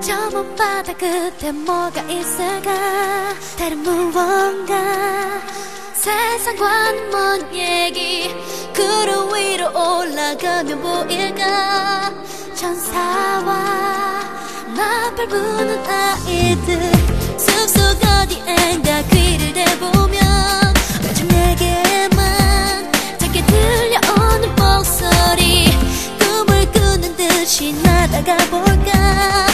저 못바다 끝에 뭐가 있을까? 다른 무언가? 세상과는 먼 얘기? 구름 위로 올라가면 보일까? 천사와 나별 부는 아이들 숲속 어디엔가 귀를 대보면 듯이 날아가 볼까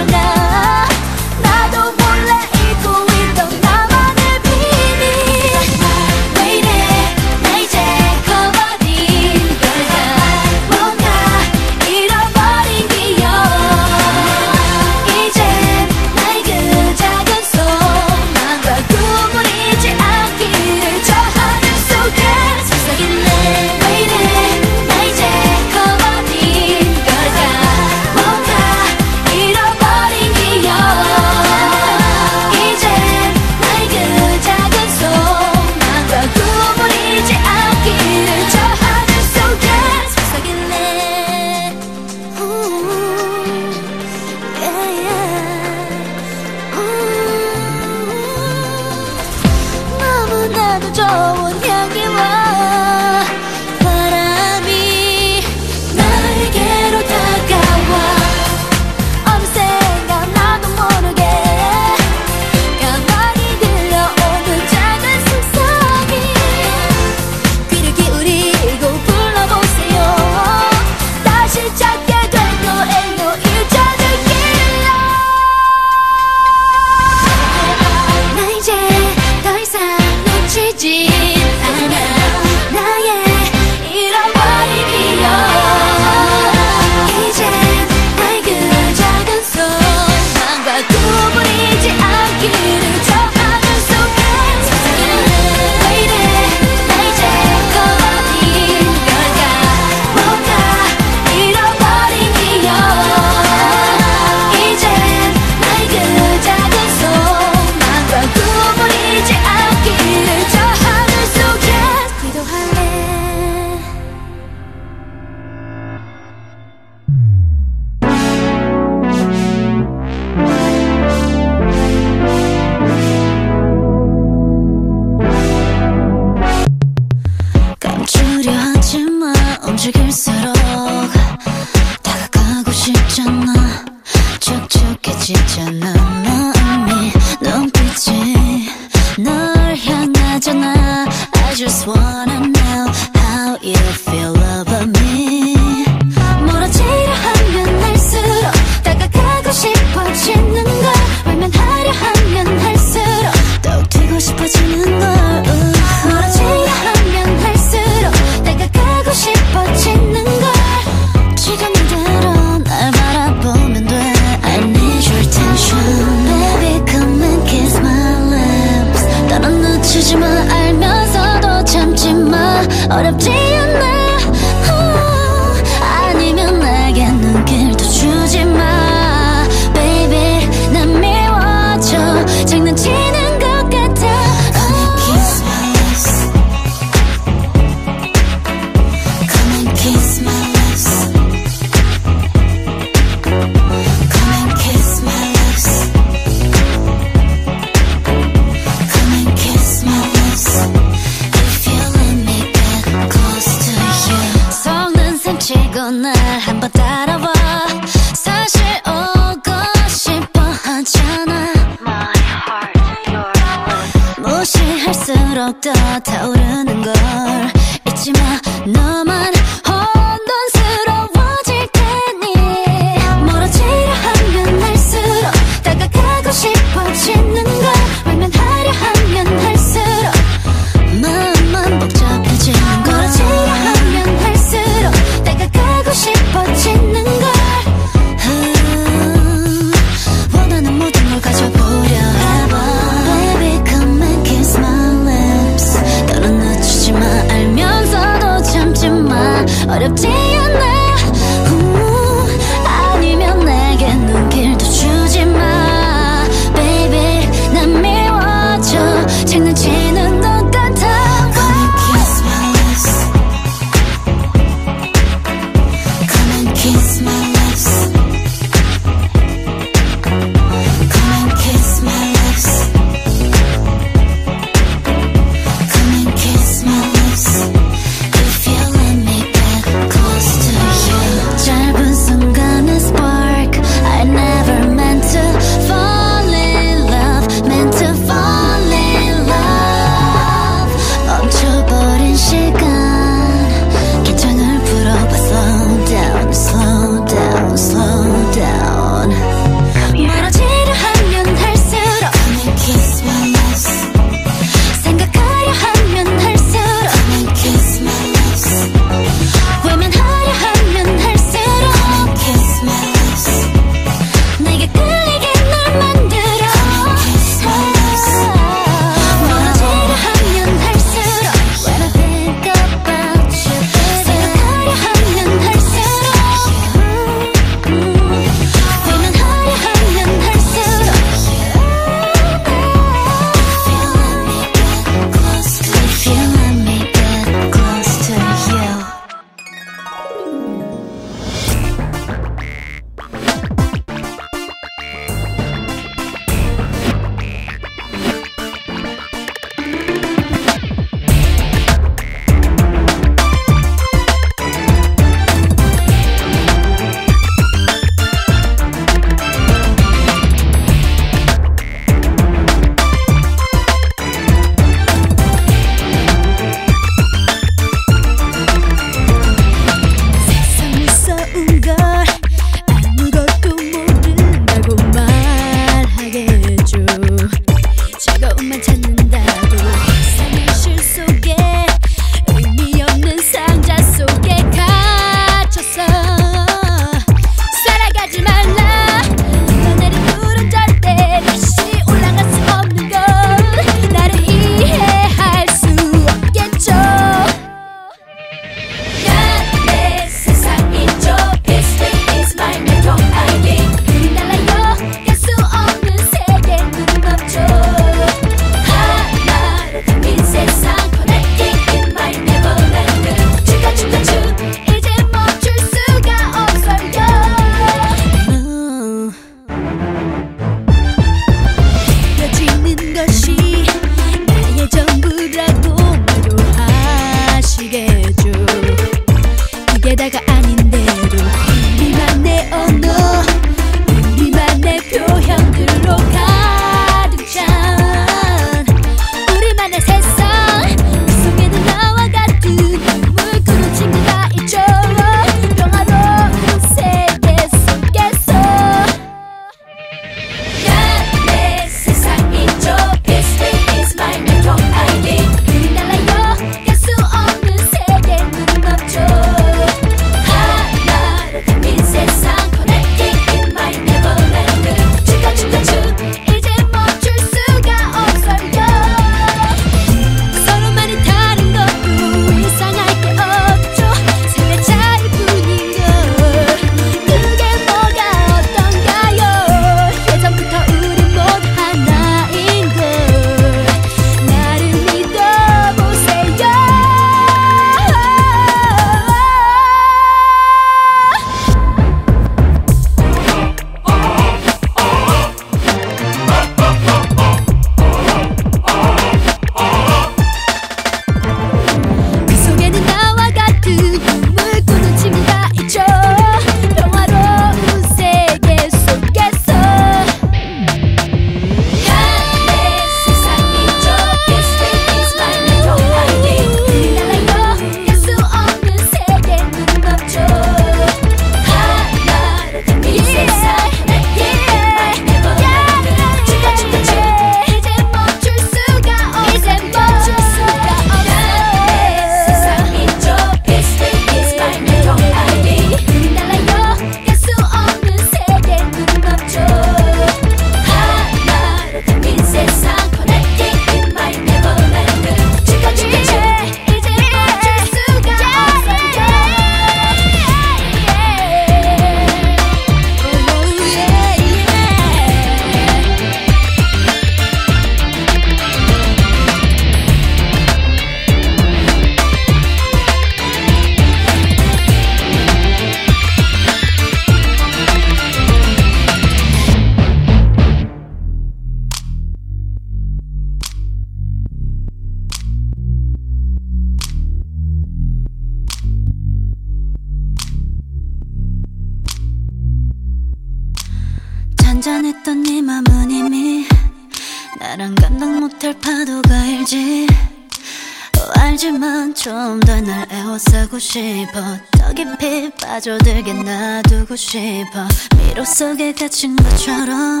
보고 싶어. 미로 속에 갇힌 것처럼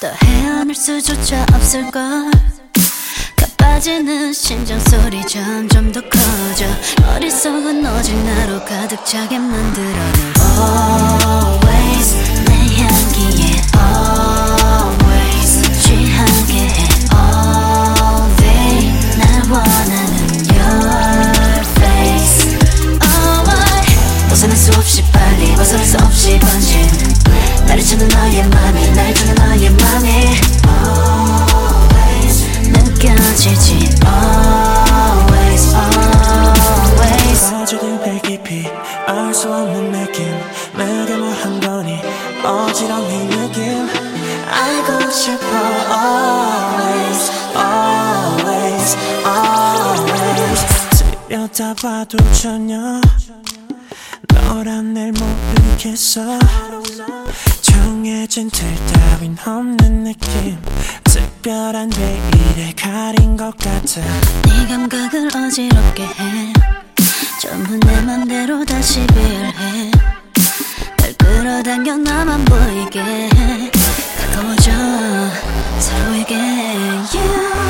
더 헤어날 수조차 없을걸. 가빠지는 심장 소리 점점 더 커져. 머릿속은 오직 나로 가득 차게 만들어둔 oh. 빨리 벗어날 수 없이 번진 나를 찾는 너의 맘이 날 찾는 너의 맘이 Always 느껴지지. Always Always. 빠져든 배 깊이 알 수 없는 느낌. 내게 뭐한 거니? 어지러운 느낌. 알고 싶어. Always Always Always. 들여다봐도 전혀 뭐란 날 모르겠어. 정해진 틀 따윈 없는 느낌. 특별한 내일에 가린 것 같아. 네 감각을 어지럽게 해. 전부 내 맘대로 다시 비열해. 날 끌어당겨 나만 보이게 해. 가까워져 서로에게. Y yeah.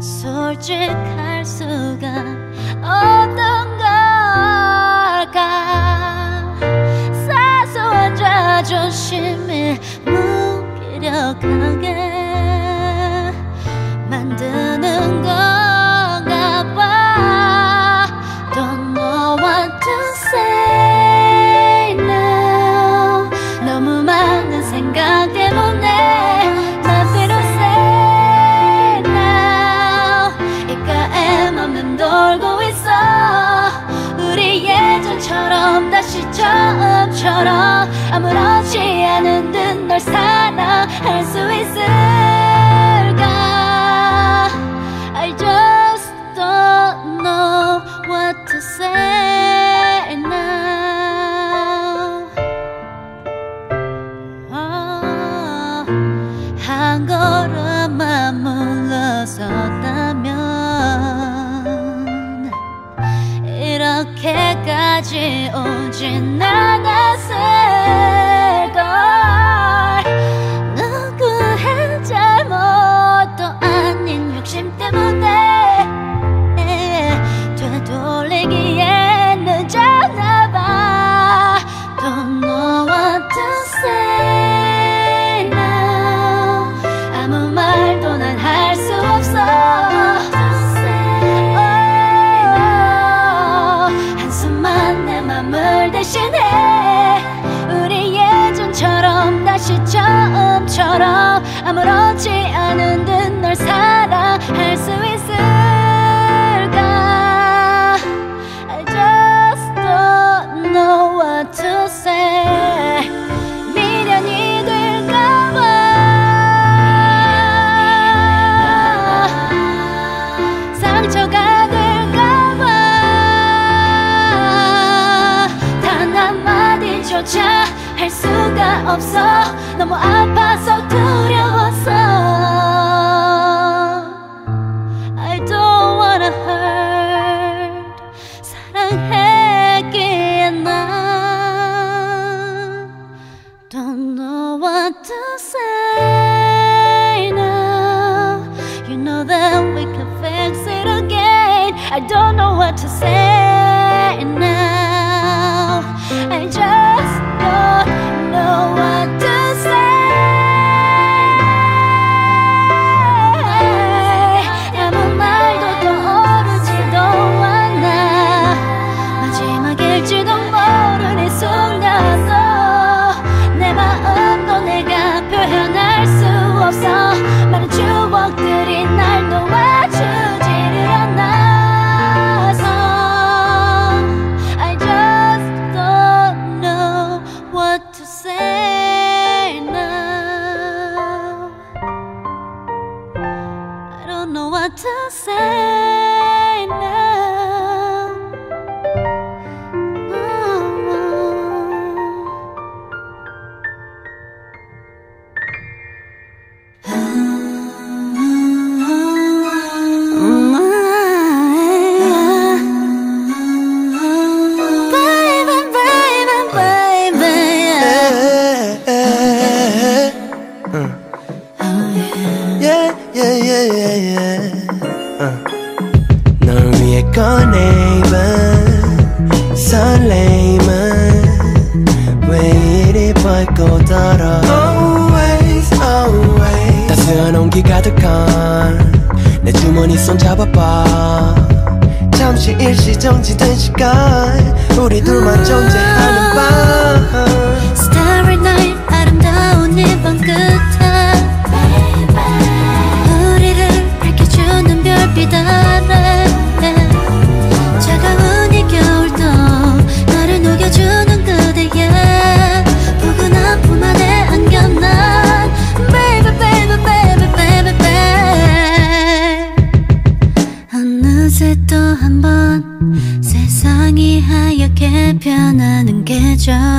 솔직할 수가 어떤가가 사소한 자존심에 무기력한 혼자.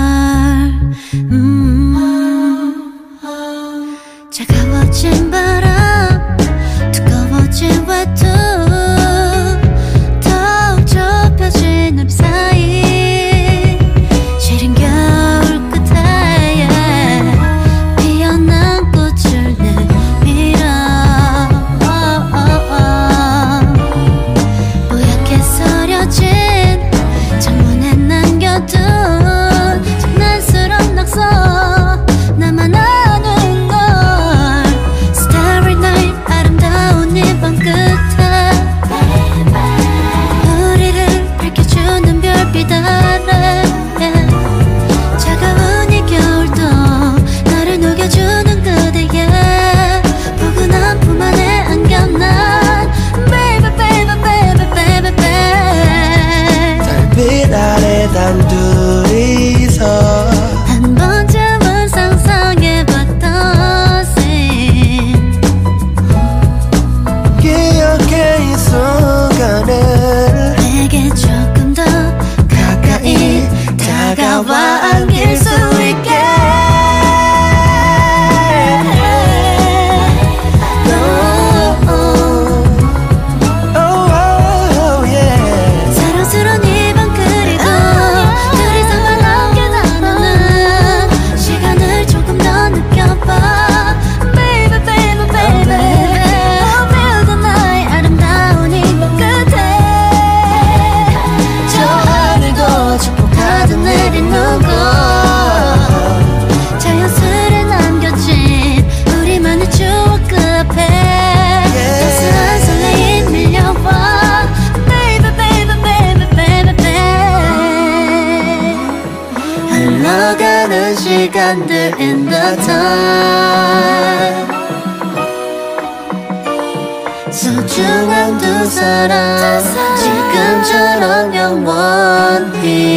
흘러가는 시간들 in the time. 소중한 두 사람. 지금처럼 영원히.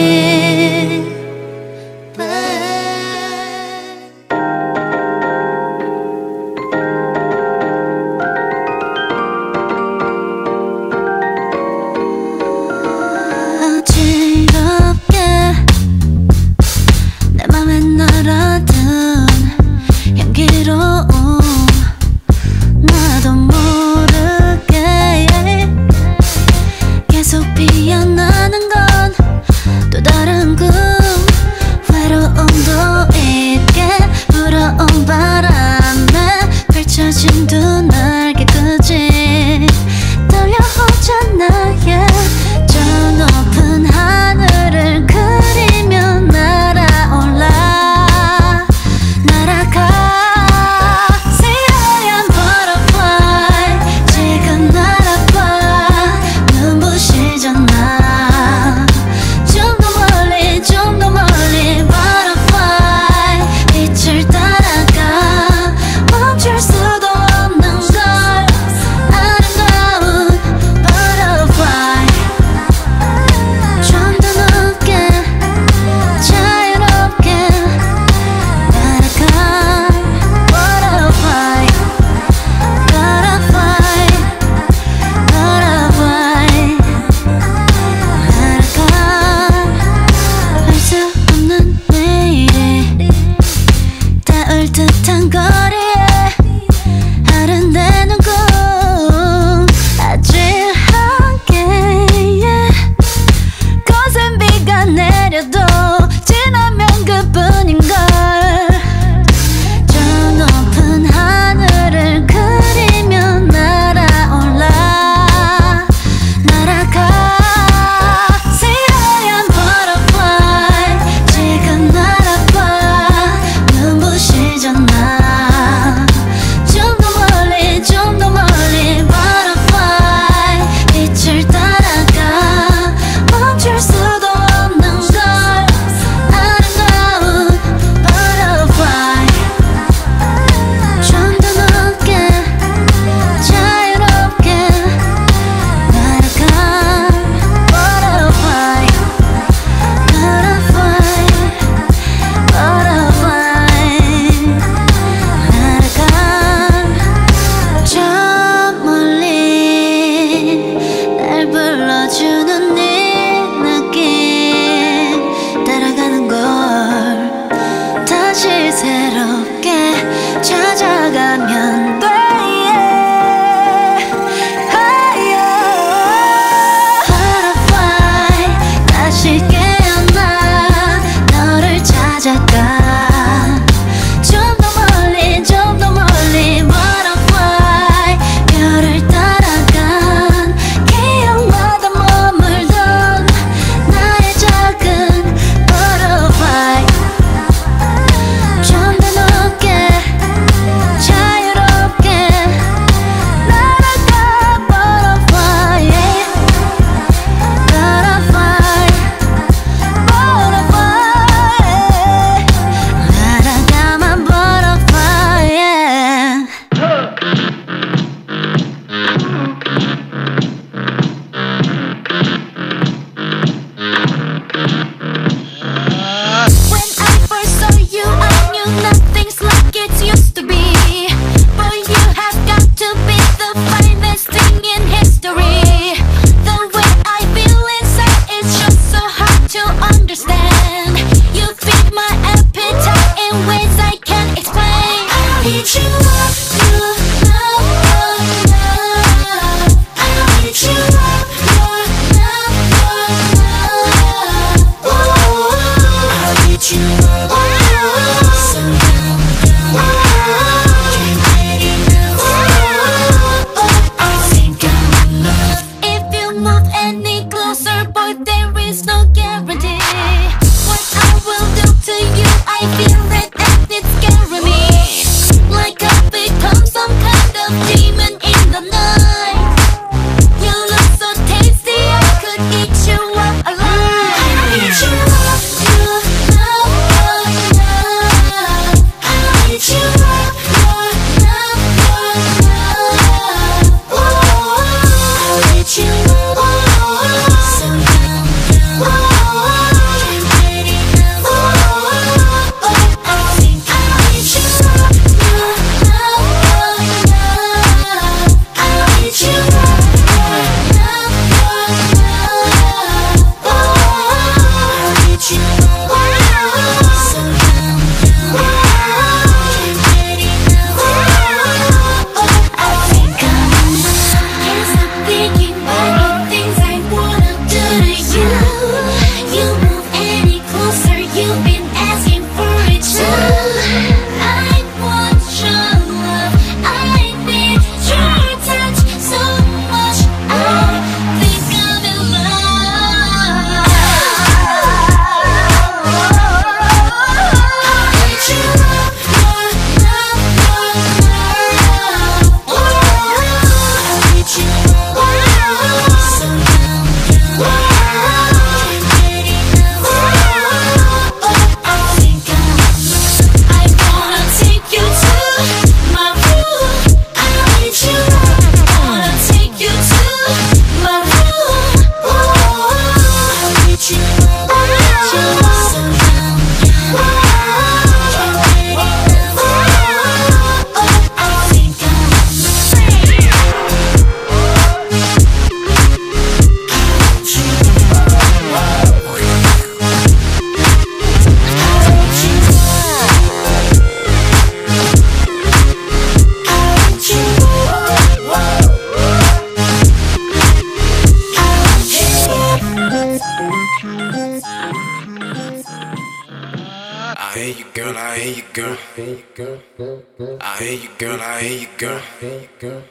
I hear you, girl. I hear you, girl.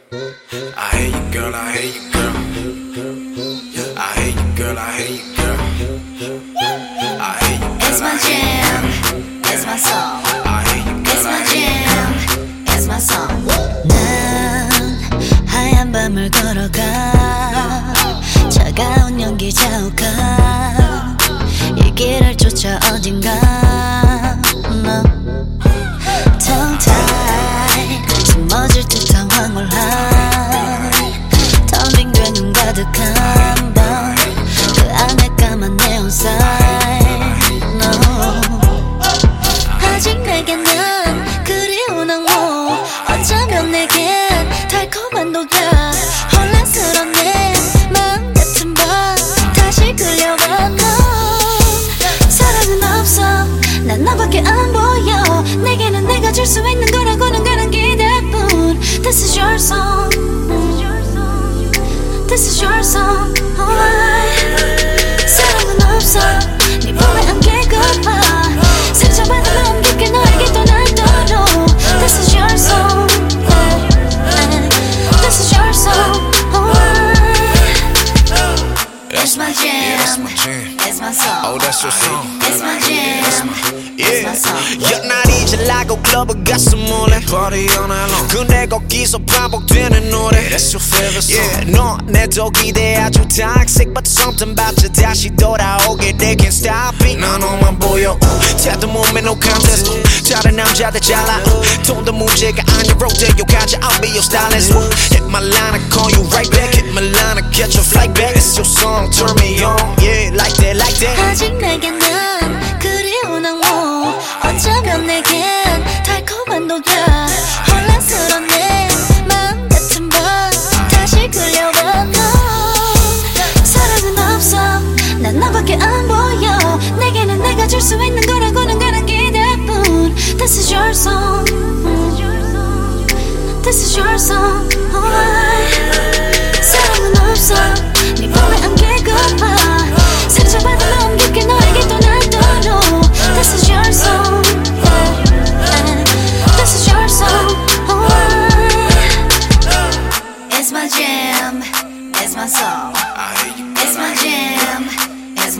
I hear you, girl. I hear you, girl. I hear you, girl. I hear you, girl. I hear you, girl. It's my jam, it's my song. I hear you, It's girl. my I hear you. jam, it's my song. 난 하얀 밤을 걸어가 차가운 연기 자욱한 이 길을 쫓아 어딘가 This is your song oh, 사랑은 없어 네 품에 안길까봐 상처받은 마음 깊게 너에게 또날 떨어 This is your song This is your song It's my Yeah, that's jam my jam. It's my song Oh, that's your song. It's my jam It's my song 연날이 지나고 클럽을 가서 몰래 Party all night long. 근데 거기서 반복되는 노래 That's your favorite song. Yeah, 너내도 기대아주 toxic But something about you 다시 돌아오게 They can't stop it 난 너만 보여. 태도 몸에 no contest 다른 남자들 잘라 돈도 문제가 아니 rodeo 가자 I'll be your stylist Hit my line I call you right back Hit my line I catch your flight back It's your song turn me on Yeah like that like that 아직 내겐 난 그리운 항모 어쩌면 내겐 달콤한 독야 혼란스런 내 마음 같은 밤 다시 끌려와 넌 사랑은 없어. 난 너밖에 안 보여. 내게는 내가 줄 수 있는 거라고는 그런 기대뿐. This is your song. This is your song. Oh, 사랑은 없어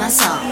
My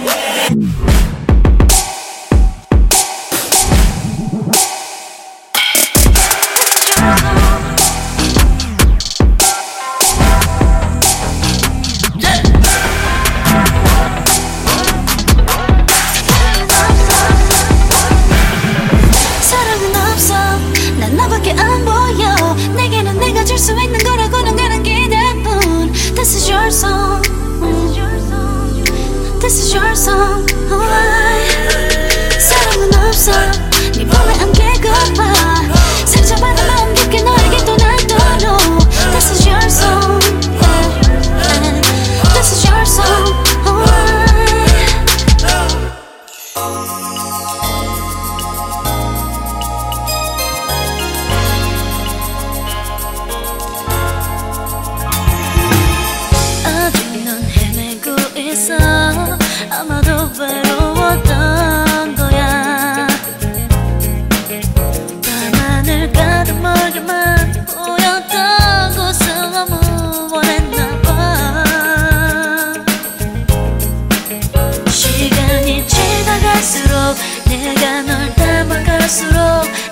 내가 널 닮아갈수록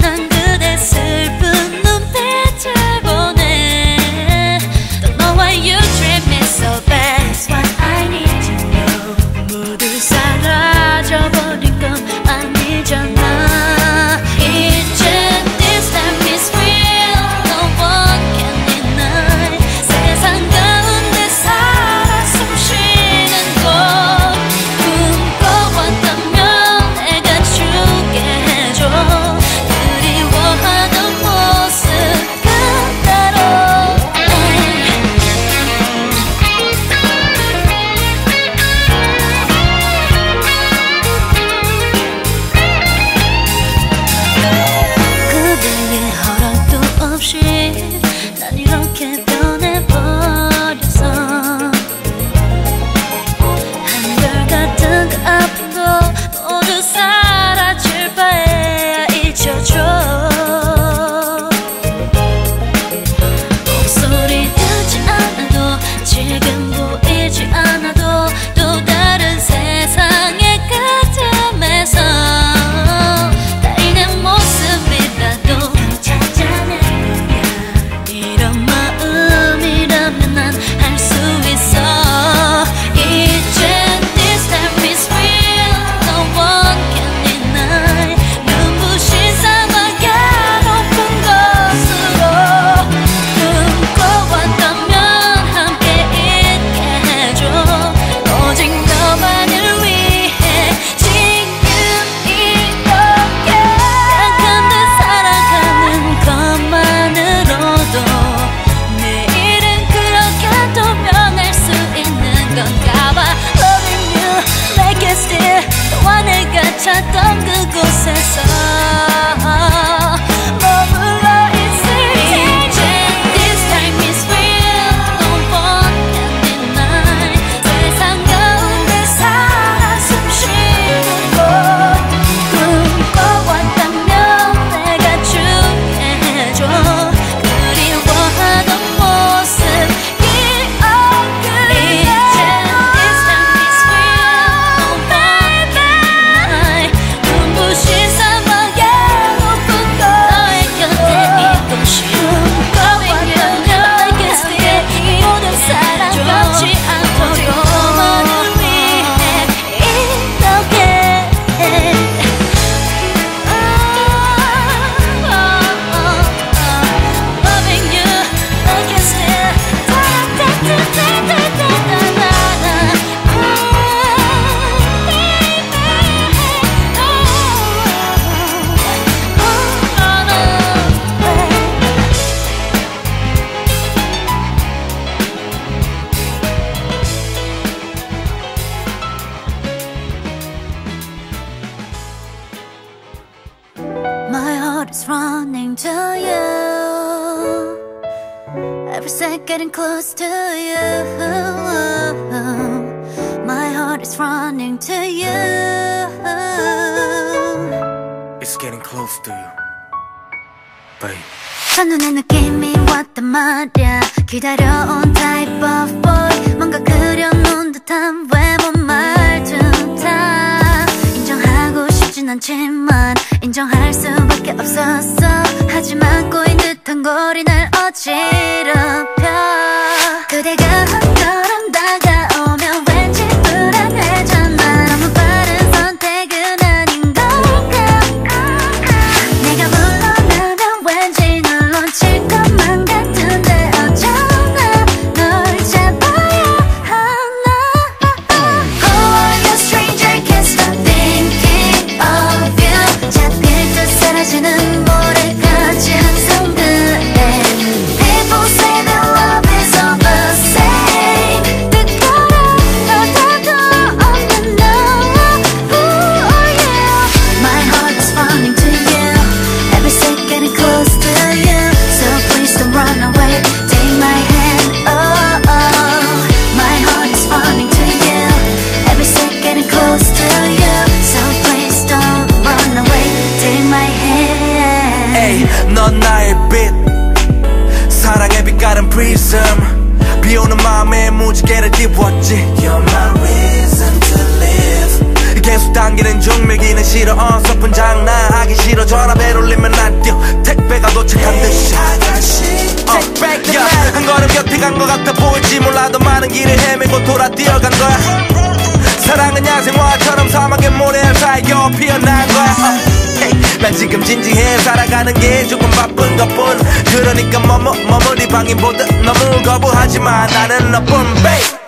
방인보다 너무 거부하지만 나는 너쁜 babe.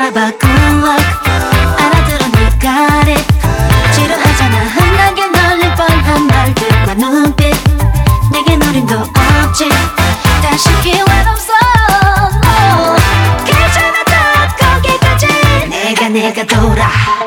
알아봐 good luck. 알아들어 you got it 지루하잖아 흔하게 널릴 뻔한 말들과 눈빛. 내게 어림도 없지. 다시 기회 없어. 어. oh, 괜찮아 딱 거기까지. 내가 내가 돌아.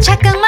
착각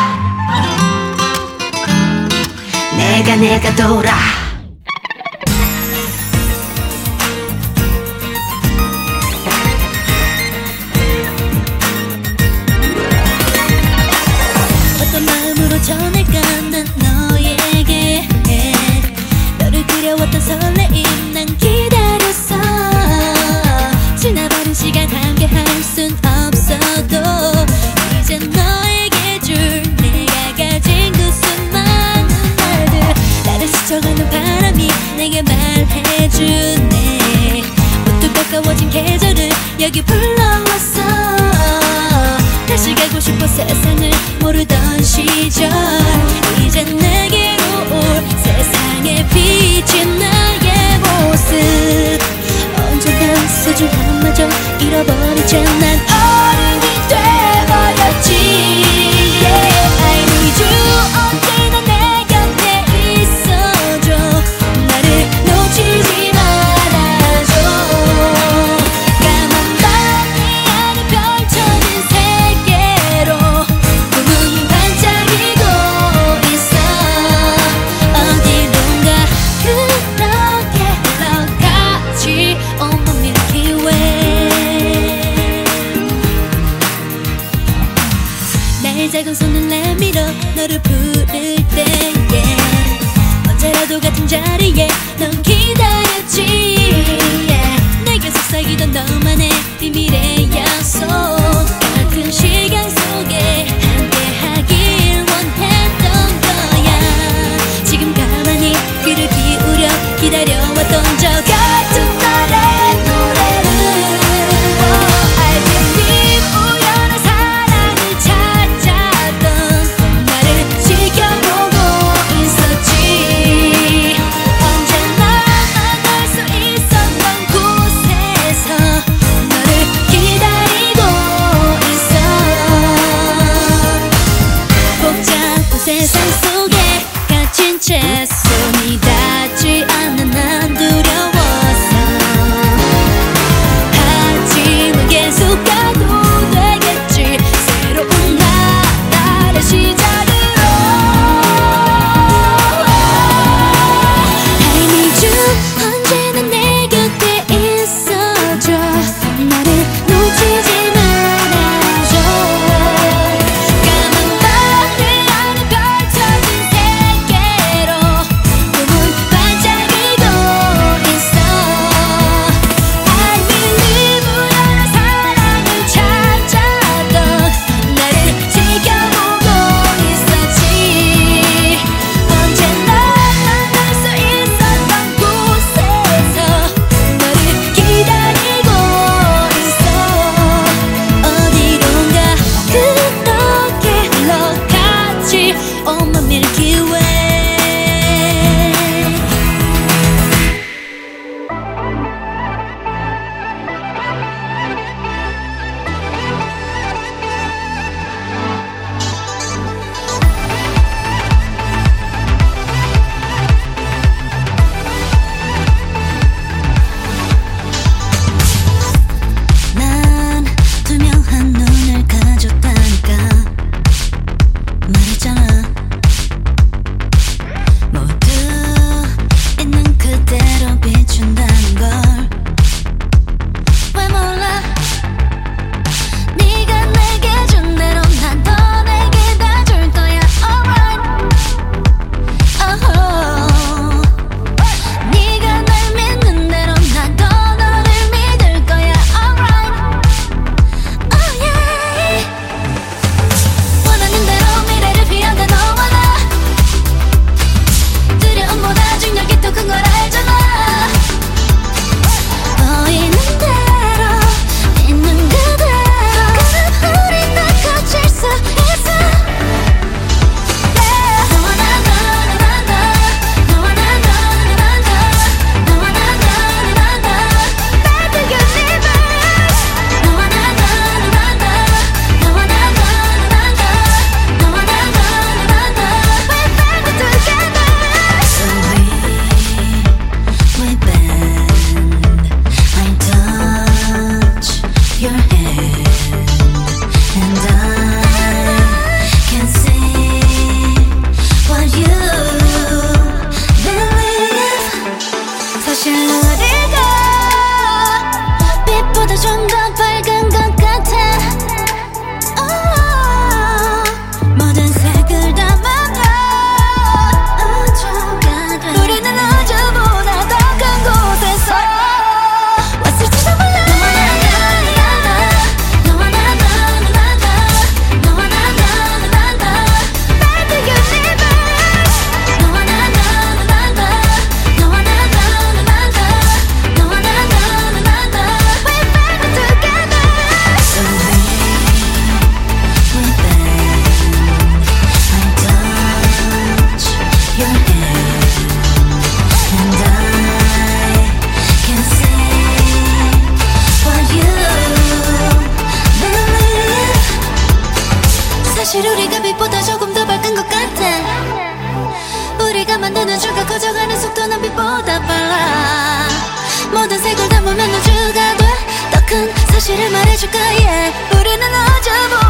내가 내가 돌아. 거야. 우리는 어제부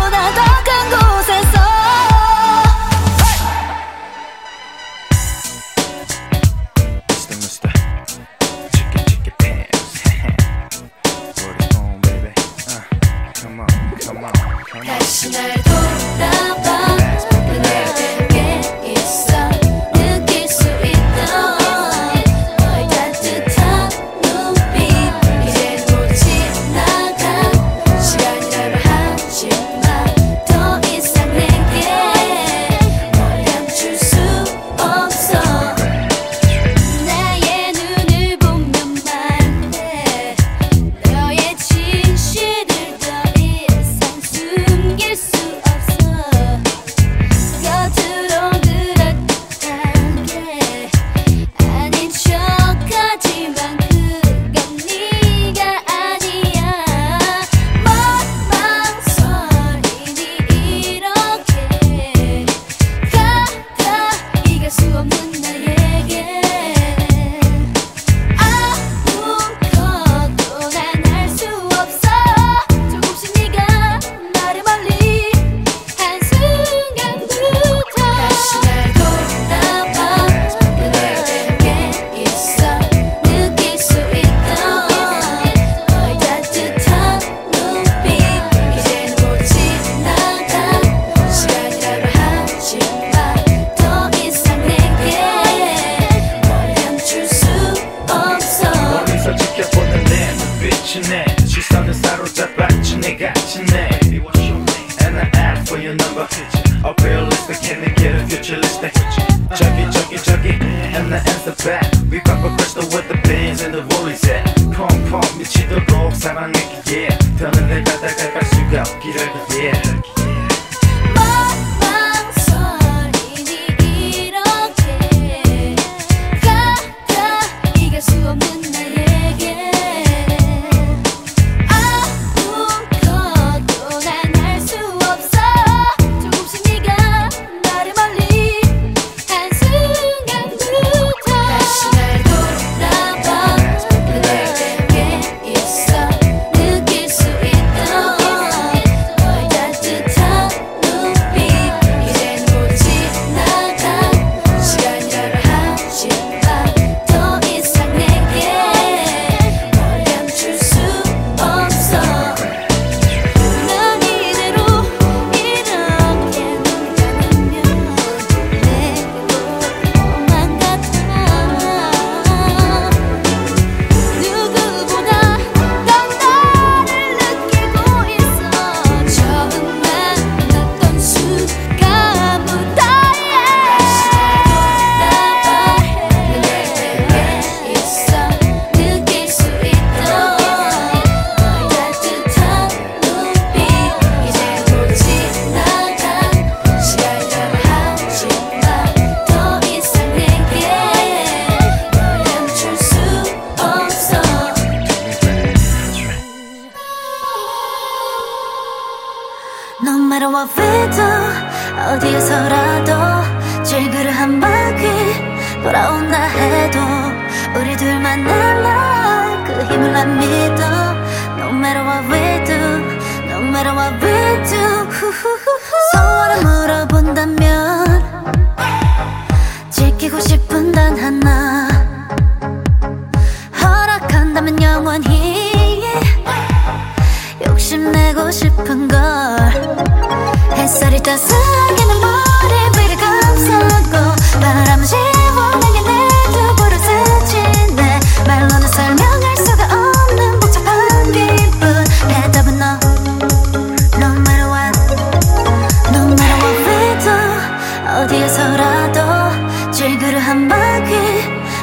어디에서라도 질그르 한 바퀴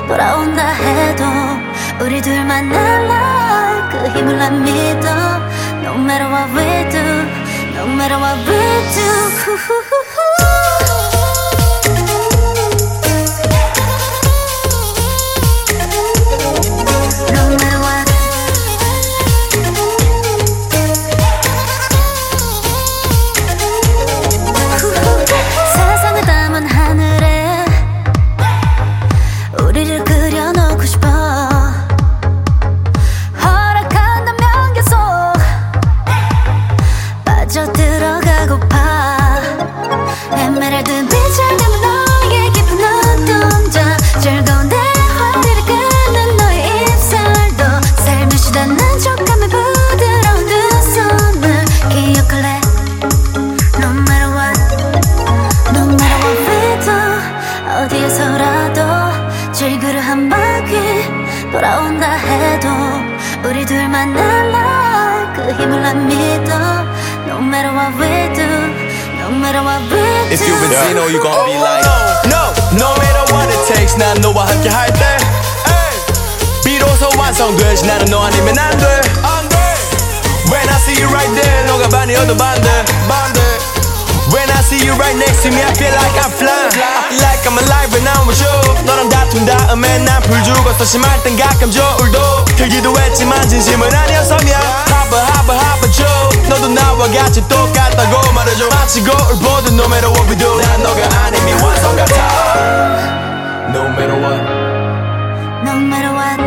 돌아온다 해도 우리 둘만 날라 그 힘을 난 믿어 No matter what we do No matter what we do 불 죽었어 심할 땐 가끔 저울도 들기도 했지만 진심은 미안 하버 하버 하버 줘 너도 나와 같이 똑같다고 말해줘 마치 거울 보듯 No matter what we do 난 너가 아니면 완성 같아 No matter what No matter what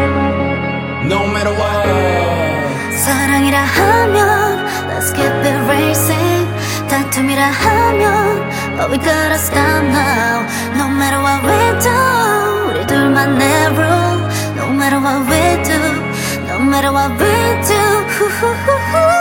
No matter what 사랑이라 하면 Let's keep it racing 다툼이라 하면 But we gotta stop now No matter what we do 우리 rule No matter what we do, no matter what we do.